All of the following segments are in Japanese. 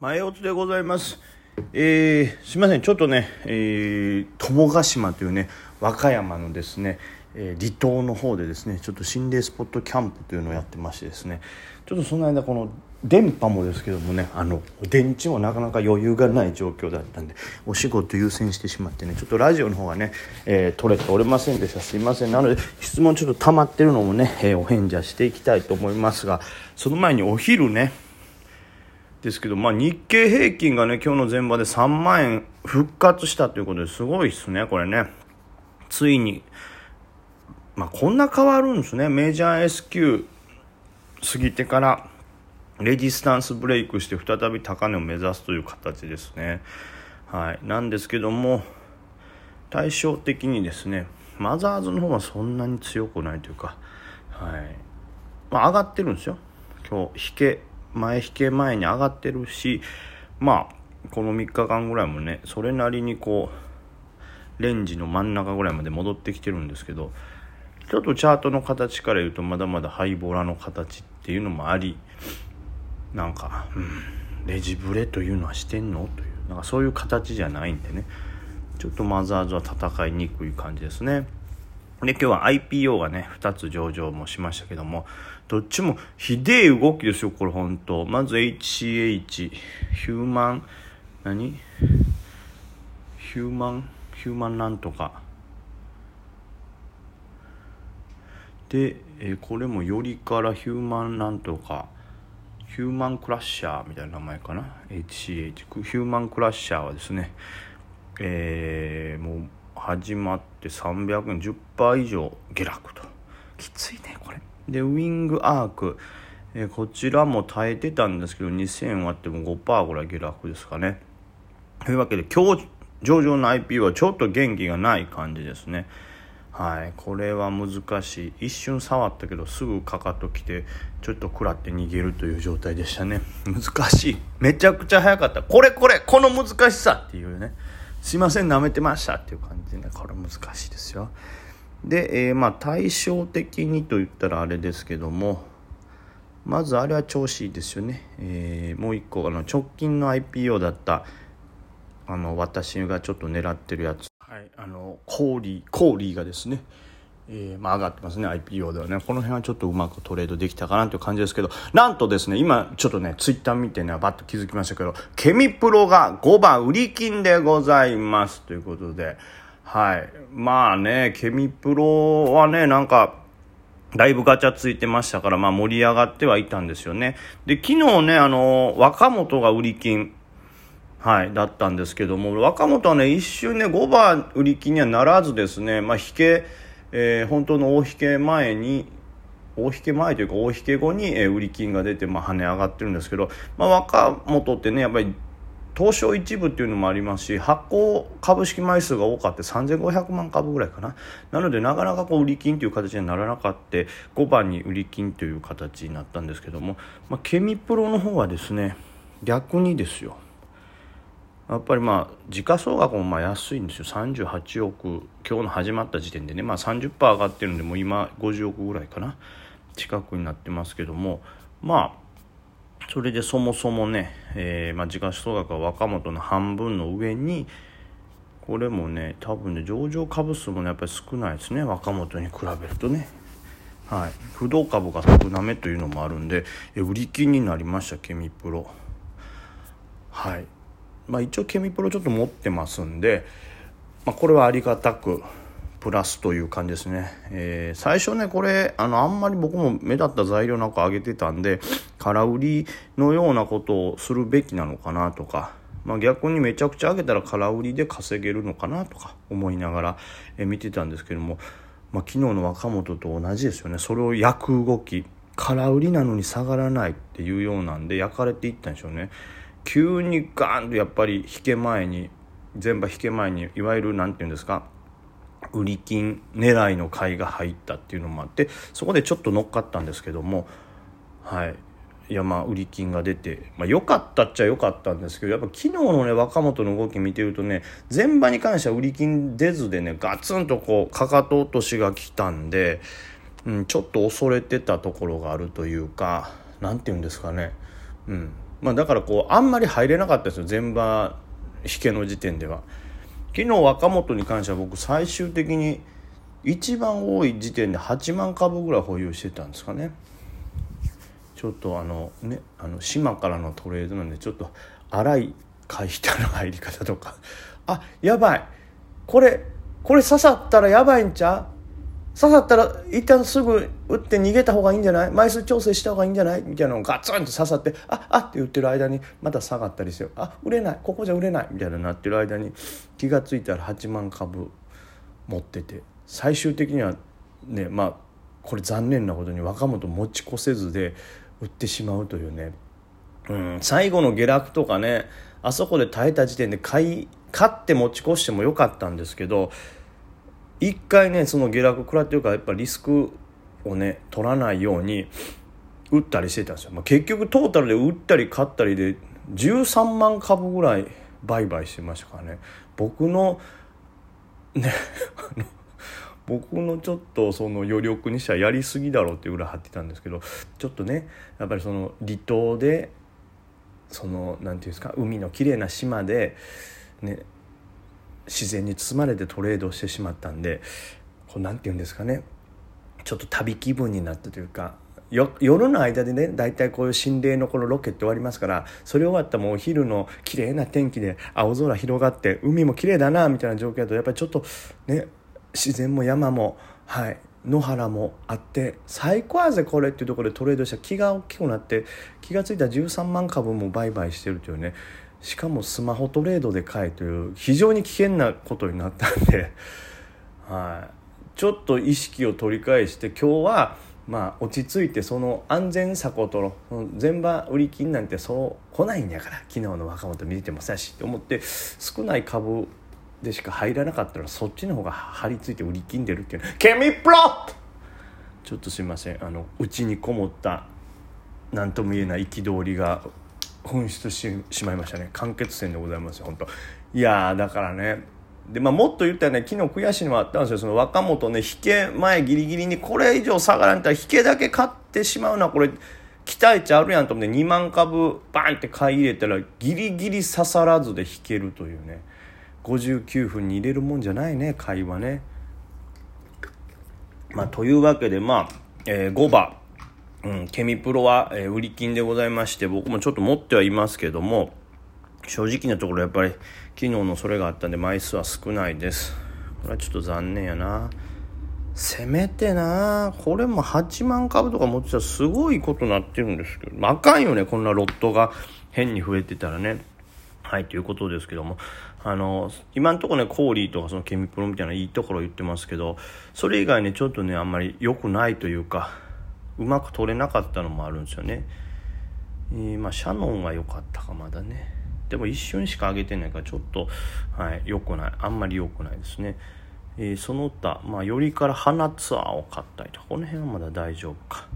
前おつでございます。えー、すみません、ちょっとね、えー、友ヶ島というね、和歌山のですね、えー離島の方でですね、ちょっと心霊スポットキャンプというのをやってましてですね、ちょっとその間、この電波もですけどもね、あの、電池もなかなか余裕がない状況だったんで、お仕事優先してしまってね、ちょっとラジオの方がね、えー取れておりませんでした。すいません。なので、質問ちょっと溜まってるのもね、えお返事はしていきたいと思いますが、その前にお昼ね、ですけど、まあ、日経平均がね今日の前場で3万円復活したということですごいっすねこれね。ついに、まあ、こんな変わるんですね。メジャー S q 過ぎてからレジスタンスブレイクして再び高値を目指すという形ですね。はい。なんですけども対照的にですねマザーズの方はそんなに強くないというかはい。まあ上がってるんですよ。今日引け前引け前に上がってるしまあこの3日間ぐらいもねそれなりにこうレンジの真ん中ぐらいまで戻ってきてるんですけどちょっとチャートの形から言うとまだまだハイボラの形っていうのもありなんか、うん、レジブレというのはしてんの？というなんかそういう形じゃないんでねちょっとマザーズは戦いにくい感じですね。で今日は IPO がね2つ上場もしましたけどもどっちもひでえ動きですよこれ本当。まず HCH ヒューマン何？ヒューマン？ヒューマンなんとか。で、えこれもよりからヒューマンなんとか。ヒューマンクラッシャーみたいな名前かな？HCH ヒューマンクラッシャーはですねえーもう始まって300円10%以上下落と。きついねこれ。でウィングアーク、えこちらも耐えてたんですけど2000円割っても5%ぐらい下落ですかね。というわけで今日上場の IP はちょっと元気がない感じですね。はい。これは難しい。一瞬触ったけどすぐかかときてちょっと食らって逃げるという状態でしたね。難しい。めちゃくちゃ早かった。これこれこの難しさっていうね。すいません舐めてましたっていう感じでねこれ難しいですよ。で、えーまあ対照的にと言ったらあれですけどもまずあれは調子いいですよね、えーもう一個あの直近の IPO だったあの私がちょっと狙ってるやつ。はい。あのコーリーコーリーがですねえーまあ、上がってますね IPO ではね。この辺はちょっとうまくトレードできたかなという感じですけど。なんとですね今ちょっとねツイッター見てねバッと気づきましたけどケミプロが5番売り金でございます。ということで。はい。まあねケミプロはねなんかだいぶガチャついてましたから、まあ盛り上がってはいたんですよね。で、昨日ね、あの、若本が売り金、はい、だったんですけども、若本はね、一瞬ね、5番売り金にはならずですね、まあ引け、えー本当の大引け前に、大引け前というか大引け後に、えー売り金が出て、まあ跳ね上がってるんですけど、まあ若本ってね、やっぱり東証一部っていうのもありますし発行株式枚数が多かって3500万株ぐらいかな。なのでなかなかこう売り金という形にならなかった。5番に売り金という形になったんですけども、まあ、ケミプロの方はですね逆にですよ。やっぱりまあ時価総額もまあ安いんですよ。38億。今日の始まった時点でね、まあ、30%上がってるんでもう今50億ぐらいかな。近くになってますけども。まあそれでそもそもね、えーまあ、時価総額は若元の半分の上にこれもね多分ね上場株数もねやっぱり少ないですね。若元に比べるとね。はい。不動株が少なめというのもあるんでえ売り金になりましたケミプロ。はい。まあ一応ケミプロちょっと持ってますんで、まあ、これはありがたくプラスという感じですね、えー最初ねこれあのあんまり僕も目立った材料なんか上げてたんで空売りのようなことをするべきなのかなとか、まあ、逆にめちゃくちゃ上げたら空売りで稼げるのかなとか思いながら、え見てたんですけども、まあ、昨日の若本と同じですよね。それを焼く動き。空売りなのに下がらないっていうようなんで焼かれていったんでしょうね。急にガーンとやっぱり引け前に全場引け前にいわゆるなんていうんですか売り金狙いの買いが入ったっていうのもあってそこでちょっと乗っかったんですけどもはい。いやまあ売り金が出て、まあ、良かったっちゃ良かったんですけどやっぱ昨日のね若本の動き見てるとね前場に関しては売り金出ずでねガツンとこうかかと落としが来たんで、うん、ちょっと恐れてたところがあるというかなんて言うんですかね。うん。まあ、だからこうあんまり入れなかったですよ全場引けの時点では。昨日若元に関しては僕最終的に一番多い時点で8万株ぐらい保有してたんですかね。ちょっとあのねあの島からのトレードなんでちょっと荒い回避の入り方とか。あやばい。これこれ刺さったらやばいんちゃう？刺さったら一旦すぐ打って逃げた方がいいんじゃない？枚数調整した方がいいんじゃない？みたいなのがガツンと刺さってああっ！て言ってる間にまた下がったりしてあ売れない。ここじゃ売れない。みたいななってる間に気が付いたら8万株持ってて最終的にはねまあこれ残念なことに若元持ち越せずで売ってしまうというね、うん、最後の下落とかねあそこで耐えた時点で買い買って持ち越してもよかったんですけど一回ねその下落食らってるからやっぱリスクをね取らないように打ったりしてたんですよ、まあ、結局トータルで売ったり買ったりで13万株ぐらい売買してましたからね。僕のね 僕のちょっとその余力にしてはやりすぎだろうっていうぐらい張ってたんですけどちょっとねやっぱりその離島でその何て言うんですか海の綺麗な島でね自然に包まれてトレードしてしまったんでこうなんて言うんですかね。ちょっと旅気分になったというか夜の間でね大体こういう心霊のこのロケって終わりますからそれ終わったらもうお昼の綺麗な天気で青空広がって海も綺麗だなみたいな状況だとやっぱりちょっとね自然も山もはい野原もあって最高やぜこれっていうところでトレードした気が大きくなって気が付いたら13万株も売買してるというねしかもスマホトレードで買えという非常に危険なことになったんで、はい、ちょっと意識を取り返して今日はまあ落ち着いてその安全策を取ろう全場売り金なんてそう来ないんやから昨日の若元見ててもさしと思って少ない株でしか入らなかったらそっちの方が張り付いて売り金でるっていう。ケミプロちょっとすいません。あのうちにこもった何とも言えない憤りが紛失ししまいましたね。完結戦でございますよ本当。いやだからね。でまあ、もっと言ったらね。昨日悔しいのもあったんですよ。その若元ね引け前ギリギリにこれ以上下がらんたら引けだけ買ってしまうのはこれ期待値あるやんと思って2万株バンって買い入れたらギリギリ刺さらずで引けるというね。59分に入れるもんじゃないね会話ね。まあ、というわけでまあ、えー、5番うん、ケミプロは、えー、売り金でございまして僕もちょっと持ってはいますけども正直なところやっぱり昨日のそれがあったんで枚数は少ないです。これはちょっと残念やな。せめてなこれも8万株とか持ってたらすごいことになってるんですけど、あ、あかんよねこんなロットが変に増えてたらね。はいということですけども。あの今のとこねコーリーとかそのケミプロみたいないいところ言ってますけどそれ以外ねちょっとねあんまり良くないというかうまく取れなかったのもあるんですよね。えー、まあ、シャノンは良かったかまだね。でも一瞬しか上げてないからちょっと、はい、良くない。あんまり良くないですね。えー、その他、まあ、よりから花ツアーを買ったりとか、この辺はまだ大丈夫か。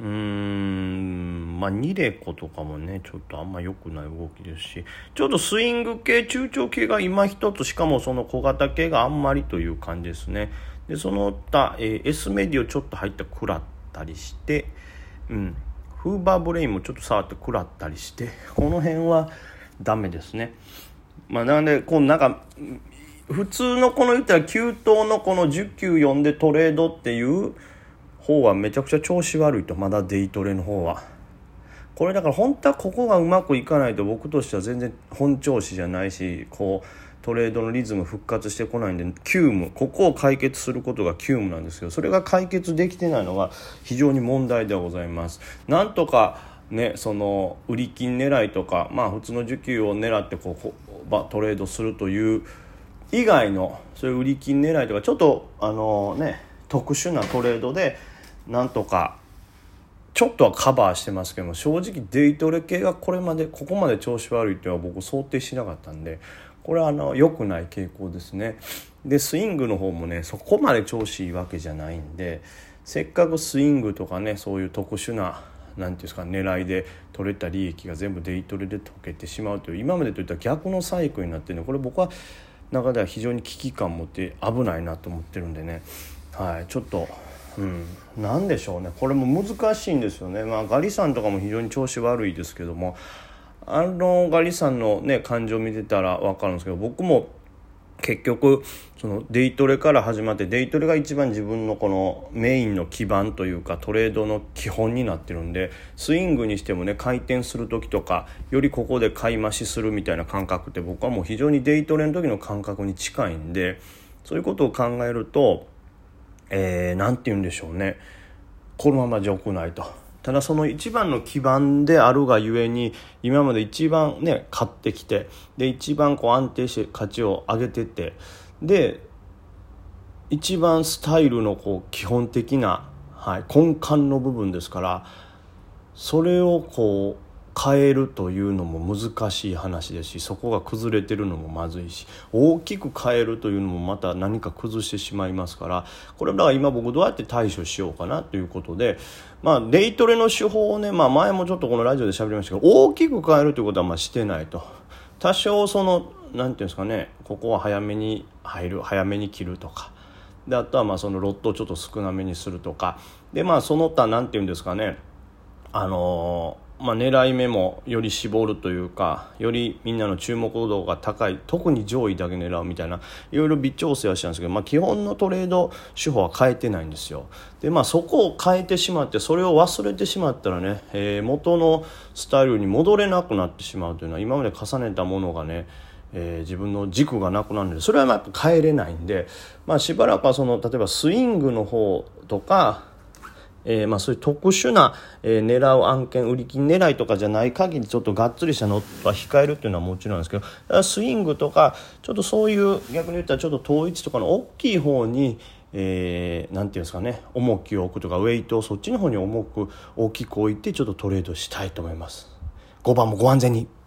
うーん、まあ、ニレコとかもね、ちょっとあんま良くない動きですし、ちょっとスイング系、中長系が今一つ、しかもその小型系があんまりという感じですね。で、その他、えー、S メディオちょっと入ったクラッったりして、うん、フーバーブレインもちょっと触って食らったりして この辺はダメですね。まあ、なんでこのなんか普通のこの言ったら9等のこの10球読んでトレードっていう方はめちゃくちゃ調子悪いとまだデイトレの方は。これだから本当はここがうまくいかないと僕としては全然本調子じゃないしこうトレードのリズム復活してこないんで急務ここを解決することが急務なんですけどそれが解決できてないのが非常に問題ではございます。なんとかね、その売り金狙いとか、まあ、普通の需給を狙ってこうトレードするという以外のそういう売り金狙いとかちょっとあの、ね、特殊なトレードでなんとかちょっとはカバーしてますけども正直デイトレ系がこれまでここまで調子悪いっていうのは僕想定しなかったんでこれはあの良くない傾向ですね。でスイングの方もねそこまで調子いいわけじゃないんでせっかくスイングとかねそういう特殊な何て言うんですか狙いで取れた利益が全部デイトレで溶けてしまうという今までといった逆のサイクルになってるのこれ僕は中では非常に危機感を持って危ないなと思ってるんでね、はい、ちょっとうん、何でしょうね。これも難しいんですよね、まあ、ガリさんとかも非常に調子悪いですけどもあのガリさんのね感情見てたら分かるんですけど僕も結局そのデイトレから始まってデイトレが一番自分のこのメインの基盤というかトレードの基本になってるんでスイングにしてもね回転する時とかよりここで買い増しするみたいな感覚って僕はもう非常にデイトレの時の感覚に近いんでそういうことを考えるとえー、て言うんでしょうねこのままじゃ良くないと。ただその一番の基盤であるがゆえに今まで一番ね買ってきてで一番こう安定して価値を上げててで一番スタイルのこう基本的な、はい、根幹の部分ですからそれをこう変えるというのも難しい話ですしそこが崩れてるのもまずいし大きく変えるというのもまた何か崩してしまいますからこれだから今僕どうやって対処しようかなということでまあデイトレの手法をね、まあ、前もちょっとこのラジオで喋りましたけど大きく変えるということはましてないと。多少その何て言うんですかねここは早めに入る早めに切るとか。であとはまあそのロットをちょっと少なめにするとか。でまあその他何て言うんですかねあのーまあ、狙い目もより絞るというかよりみんなの注目度が高い特に上位だけ狙うみたいないろいろ微調整はしたんですけど、まあ、基本のトレード手法は変えてないんですよ。で、まあ、そこを変えてしまってそれを忘れてしまったらね、えー、元のスタイルに戻れなくなってしまうというのは今まで重ねたものがねえー、自分の軸がなくなるんでそれはやっぱ変えれないんで、まあ、しばらくはその例えばスイングの方とかえー、まあ、そういう特殊な、えー、狙う案件売り金狙いとかじゃない限りちょっとがっつりしたのは控えるっていうのはもちろんですけどスイングとかちょっとそういう逆に言ったらちょっと統一とかの大きい方にえー、なんていうんですかね重きを置くとかウェイトをそっちの方に重く大きく置いてちょっとトレードしたいと思います。5番もご安全に。